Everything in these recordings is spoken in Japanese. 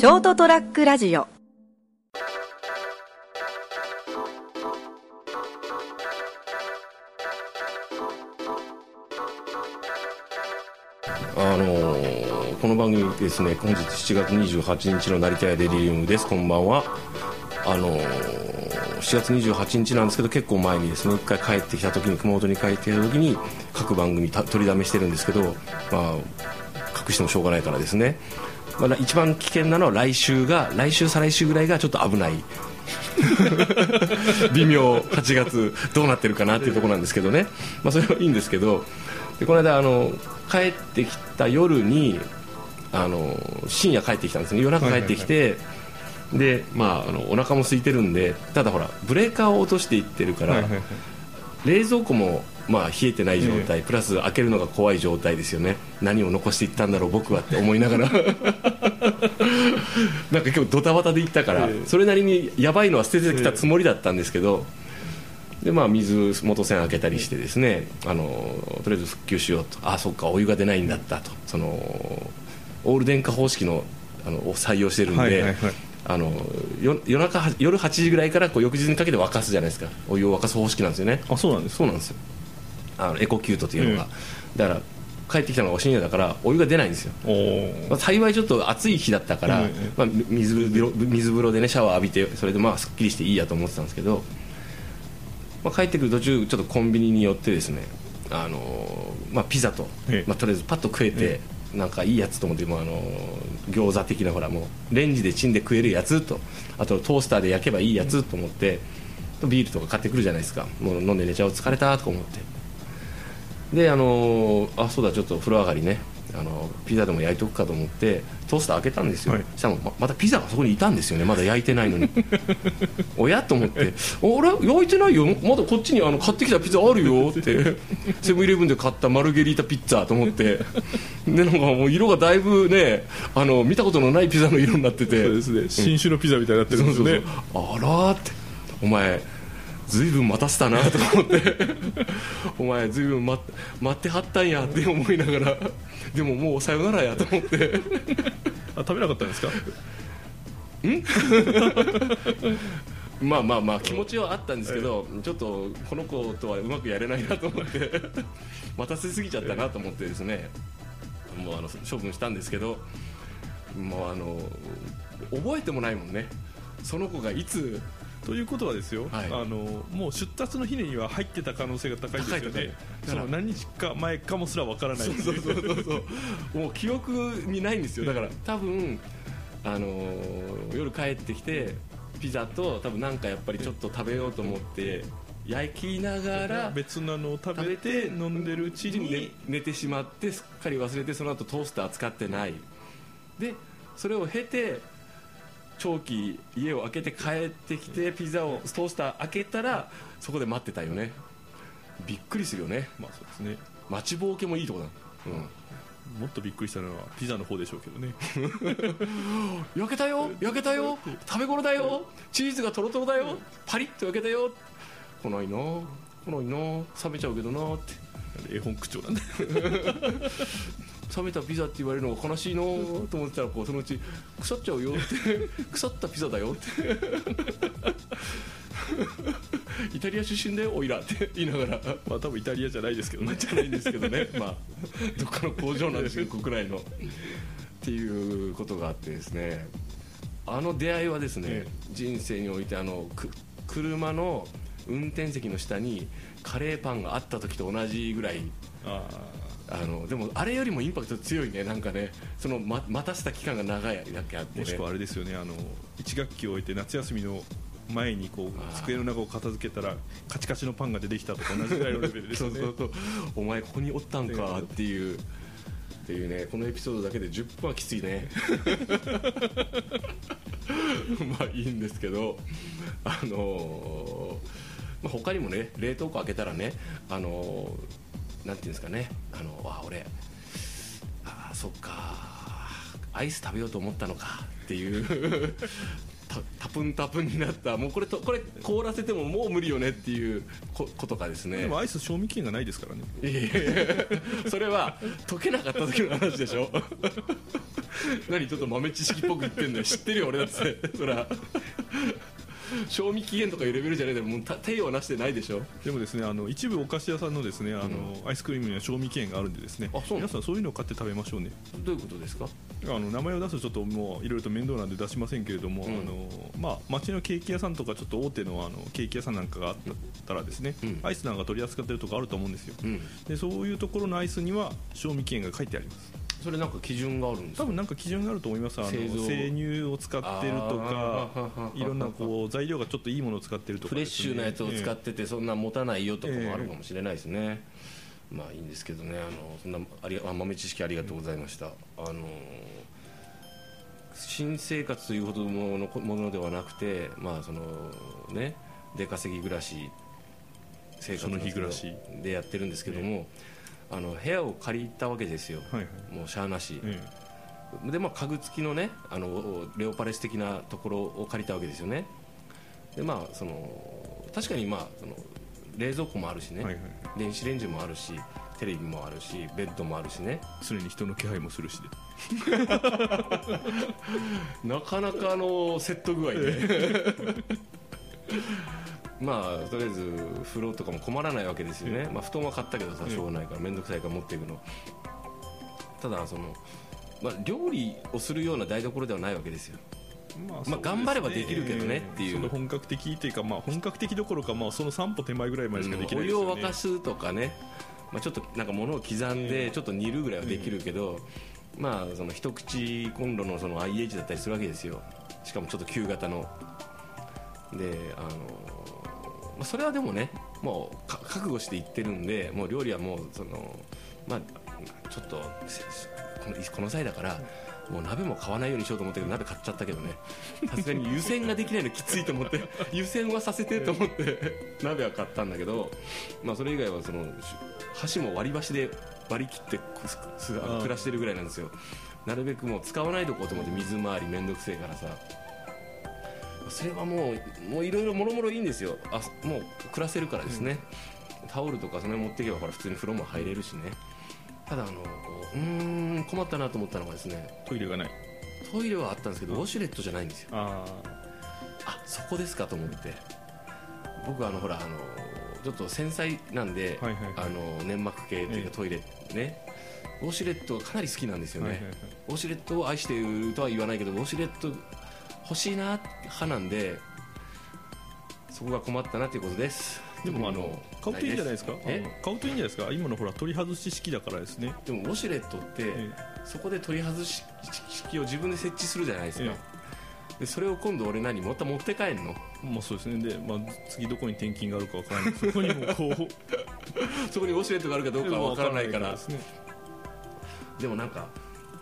ショートトラックラジオ。あのーこの番組ですね本日7月28日の成田屋デリリウムです。こんばんは。あのー7月28日なんですけど結構前にですね一回帰ってきた時に熊本に帰ってきた時に各番組た取りだめしてるんですけどまあ隠してもしょうがないからですね、まあ、一番危険なのは来週が来週再来週ぐらいがちょっと危ない。微妙。8月どうなってるかなっていうところなんですけどね、まあ、それはいいんですけど。でこの間あの帰ってきた夜にあの深夜帰ってきたんですね。夜中帰ってきて、でまああのお腹も空いてるんでただほらブレーカーを落としていってるから、冷蔵庫もまあ冷えてない状態、プラス開けるのが怖い状態ですよね。何を残していったんだろう僕はって思いながら。なんか今日ドタバタで行ったから、ええ。それなりにやばいのは捨ててきたつもりだったんですけど、でまあ水元栓開けたりしてですねあのとりあえず復旧しようと。あそっかお湯が出ないんだったと。そのオール電化方式のあのを採用してるんで、はいはいはい。あのよ夜中は夜8時ぐらいからこう翌日にかけて沸かすじゃないですか。お湯を沸かす方式なんですよね。あそうなんですそうなんですよあのエコキュートというのが、だから帰ってきたのが深夜だからお湯が出ないんですよ、おおまあ、幸いちょっと暑い日だったから、ええまあ、水風呂水風呂でねシャワー浴びてそれでまあすっきりしていいやと思ってたんですけど、まあ、帰ってくる途中ちょっとコンビニに寄ってですねあのーまあ、ピザと、ええ。まあ、とりあえずパッと食えて、えなんかいいやつと思ってもうあのー餃子的なほらもうレンジでチンで食えるやつとあとトースターで焼けばいいやつと思って、ビールとか買ってくるじゃないですか。もう飲んで寝ちゃおう疲れたとか思ってであのーあそうだちょっと風呂上がりねあのピザでも焼いとくかと思ってトースター開けたんですよ、はい。そしたらままたピザがそこにいたんですよねまだ焼いてないのに。おや？と思って「あれ？焼いてないよ。まだこっちにあの買ってきたピザあるよ」って。セブンイレブンで買ったマルゲリータピッツァと思って。でなんかもう色がだいぶねあの見たことのないピザの色になってて。そうですね。新種のピザみたいになってるんですよね。あらーって。お前ずいぶん待たせたなと思って。お前ずいぶん待ってはったんやって思いながら。でももうさよならやと思って。あ食べなかったんですか？まあまあまあ気持ちはあったんですけど、ちょっとこの子とはうまくやれないなと思って。待たせすぎちゃったなと思ってですね。もうあの処分したんですけどもうあの覚えてもないもんね。その子がいつということはですよ、はい。あのもう出立の日には入ってた可能性が高いですよね。その何日か前かもすらわからない。そうそうそうそう。そうもう記憶にないんですよ。だから多分あのー夜帰ってきてピザと多分なんかやっぱりちょっと食べようと思って焼きながら別なのを食べて飲んでるうちに、ね寝てしまってすっかり忘れてその後トースター使ってない。でそれを経て長期家を開けて帰ってきてピザをトースター開けたらそこで待ってたよね。びっくりするよね。まあそうですね。待ちぼうけもいいとこだ。うん。もっとびっくりしたのはピザの方でしょうけどね。焼けたよ。焼けたよ。食べ頃だよ。チーズがとろとろだよ。パリッと焼けたよ。来ないな。来ないな。冷めちゃうけどなって絵本口調なんで冷めたピザって言われるのが悲しいなと思ってたらこうそのうち腐っちゃうよって。腐ったピザだよって。イタリア出身だよおいらって。言いながら。まあ多分イタリアじゃないですけどね。じゃないんですけどね。まあどっかの工場なんですけど国内のっていうことがあってですね。あの出会いはですね、え。人生においてあのく車の運転席の下にカレーパンがあった時と同じぐらいああのでもあれよりもインパクト強いね。なんかねその、ま、待たせた期間が長いだけあって、ね、ーもしくはあれですよね。あの1学期を終えて夏休みの前にこう机の中を片付けたらカチカチのパンが出てきたとか同じぐらいのレベルですよね。そうそうそう。お前ここにおったんかっていう。っていうね。このエピソードだけで10分はきついね。まあいいんですけど。あのーまあ、他にもね冷凍庫開けたらねあのーなんていうんですかねあのあ俺あそっかアイス食べようと思ったのかっていうたタプンタプンになったもうこれとこれ凍らせてももう無理よねっていうこことかですね。でもアイス賞味期限がないですからね。それは溶けなかった時の話でしょ。何ちょっと豆知識っぽく言ってんだよ。知ってるよ俺だって。そら賞味期限とかいうレベルじゃないでもうた手をなしてないでしょ？でもですねあの一部お菓子屋さんのですねあの、アイスクリームには賞味期限があるんでですね皆さんそういうのを買って食べましょうね。どういうことですか？あの名前を出すとちょっともういろいろと面倒なんで出しませんけれども、うん。あのまあ、町のケーキ屋さんとかちょっと大手のあのケーキ屋さんなんかがあったらですね、うん。アイスなんか取り扱ってるとこあると思うんですよ、うん。でそういうところのアイスには賞味期限が書いてありますそれなんか基準があるんですか？多分なんか基準があると思います。あの生乳を使ってるとあかー。いろんなこう材料がちょっといいものを使ってるとかフレッシュなやつを使っててそんな持たないよとかええもあるかもしれないですね、まあいいんですけどね。あのそんなありあ豆知識ありがとうございました、あの新生活というほどのものではなくてまあそのね出稼ぎ暮らし生活その日暮らし。でやってるんですけども、あの部屋を借りたわけですよ、はいはい。もうしゃあなし、えでまあ家具付きのねあのレオパレス的なところを借りたわけですよね。でまあその確かにまあその冷蔵庫もあるしね、はいはい。電子レンジもあるしテレビもあるしベッドもあるしね。え常に人の気配もするしで なかなかのセット具合で まあとりあえず風呂とかも困らないわけですよね、まあ、布団は買ったけどさしょうがないから面倒くさいから持っていくの。ただその、まあ、料理をするような台所ではないわけですよ。まあまあ頑張ればできるけどねっていう。その本格的っていうか、まあ、本格的どころか、まあ、その3歩手前ぐらいまでしかできなお湯いですよね。を沸かすとかね、まあ、ちょっとなんか物を刻んでちょっと煮るぐらいはできるけど、まあその一口コンロのその IH だったりするわけですよ。しかもちょっと旧型の。であの、まあ、それはでもねもうか覚悟していってるんでもう料理はもうそのまあちょっとせこのこの際だからもう鍋も買わないようにしようと思ったけど鍋買っちゃったけどね。さすがに湯煎ができないのきついと思って 湯煎はさせてと思って鍋は買ったんだけど、まあ、それ以外はそのし箸も割り箸で割り切って暮らしてるぐらいなんですよ。なるべくもう使わないでおこうと思って水回り面倒くせえからさそれはもうもういろいろもろもろいいんですよ。あもう暮らせるからですね、タオルとかその辺持っていけばほら普通に風呂も入れるしね。ただあのこうん困ったなと思ったのがですねトイレがない。トイレはあったんですけどウォシュレットじゃないんですよ。ああそこですかと思って。僕はあのほらあのちょっと繊細なんで、はいはいはい。あの粘膜系っていうええ。かトイレね。ウォシュレットがかなり好きなんですよね、はいはいはい。ウォシュレットを愛しているとは言わないけどウォシュレット欲しいな派なんでそこが困ったなということです。でもあの買うといいんじゃないですか？買うといいんじゃないですか？今のほら取り外し式だからですね。でもウォシュレットって、えそこで取り外し式を自分で設置するじゃないですか、えでそれを今度俺何また持って帰んの？まあそうですね。で、まあ、次どこに転勤があるかわからない。そこにもこう。そこにウォシュレットがあるかどうかは分からないから。でもなんか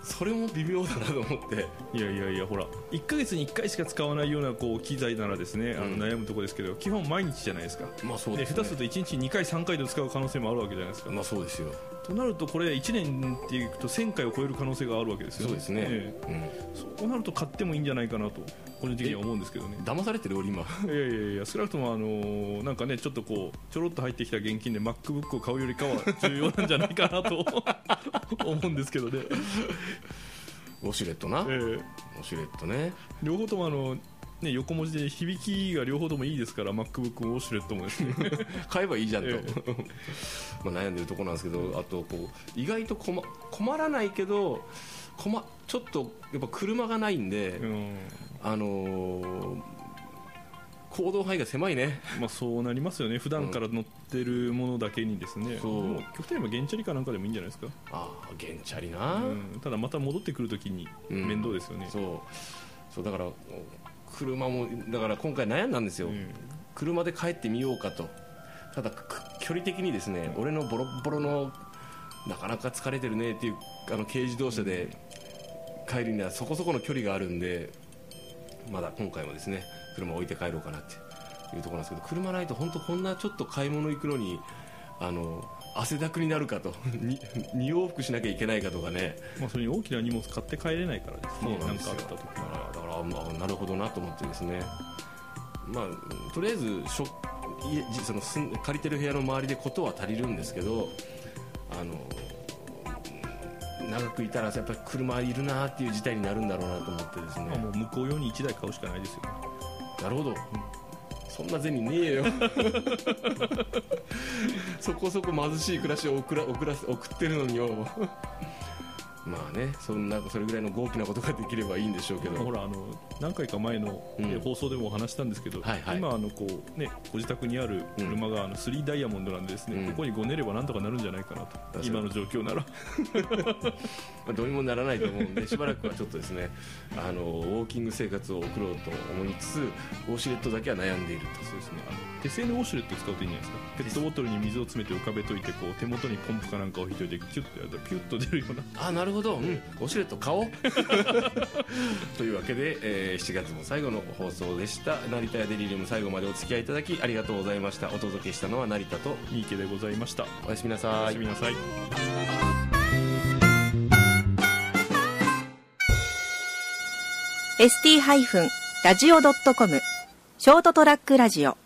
それも微妙だなと思って。いやいやいやほら。1か月に1回しか使わないようなこう機材ならですねあのうん。悩むところですけど、基本毎日じゃないですか。まあそうですね。で下手すると1日2回3回で使う可能性もあるわけじゃないですか、まあそうですよ。となるとこれ1年っていくと1000回を超える可能性があるわけですよそうですね、えうん。えそうなると買ってもいいんじゃないかなと個人的には思うんですけどね。騙されてる俺今。いやいやいや少なくともあのーなんかねちょっとこうちょろっと入ってきた現金で MacBook を買うよりかは重要なんじゃないかなと 思うんですけどね、ウォシュレットな、ええ。ウォシュレットね。両方ともあのね、横文字で響きが両方ともいいですから MacBook もウォシュレットもですね。買えばいいじゃんと、え まあ悩んでるところなんですけどあとこう意外と困困らないけど困ちょっとやっぱ車がないんで、うんあのー行動範囲が狭いね。まあそうなりますよね。普段から乗ってるものだけにですね、そう。もう極端に言えば原チャリかなんかでもいいんじゃないですか、ああ原チャリな、うん、ただまた戻ってくるときにうん。面倒ですよね、そう。そうだから車もだから今回悩んだんですよ、うん。車で帰ってみようかと。ただく距離的にですね、俺のボロッボロのなかなか疲れてるねっていうあの軽自動車で帰るにはそこそこの距離があるんでまだ今回もですね車を置いて帰ろうかなっていうところなんですけど車ないと本当こんなちょっと買い物行くのにあの汗だくになるかと 2, 往復しなきゃいけないかとかね。まあ、それに大きな荷物買って帰れないからですねそうなんですよ。かあった時だからだから、まあ、なるほどなと思ってですね。まあとりあえずしょ家じその借りてる部屋の周りでことは足りるんですけどあの長くいたらやっぱり車いるなっていう事態になるんだろうなと思ってですね。あもう向こう用に1台買うしかないですよ。ねなるほど、そんな銭ねえよ。そこそこ貧しい暮らしを送ら送ら送ってるのによまあねそんなそれぐらいの豪気なことができればいいんでしょうけど。ほらあの何回か前の、うん。え放送でもお話したんですけど、はいはい。今あのこう、ね、ご自宅にある車があの3ダイヤモンドなんでですね、うん。ここにごねればなんとかなるんじゃないかなと。今の状況なら。まあ、どうにもならないと思うんでしばらくはちょっとですねあのウォーキング生活を送ろうと思いつつウォシュレットだけは悩んでいると。そうですね。あの手製のウォシュレット使うといいんじゃないですか。ペットボトルに水を詰めて浮かべといてこう手元にポンプかなんかを引いといてキュッとやるとピュッと出るような。あなるほど、うん、ウォシュレット買おう。というわけで、えー7月も最後の放送でした。成田やデリリウム最後までお付き合いいただきありがとうございました。お届けしたのは成田と三池でございました。おやすみなおさい。やすみなさい。ST-radio.com ショートトラックラジオ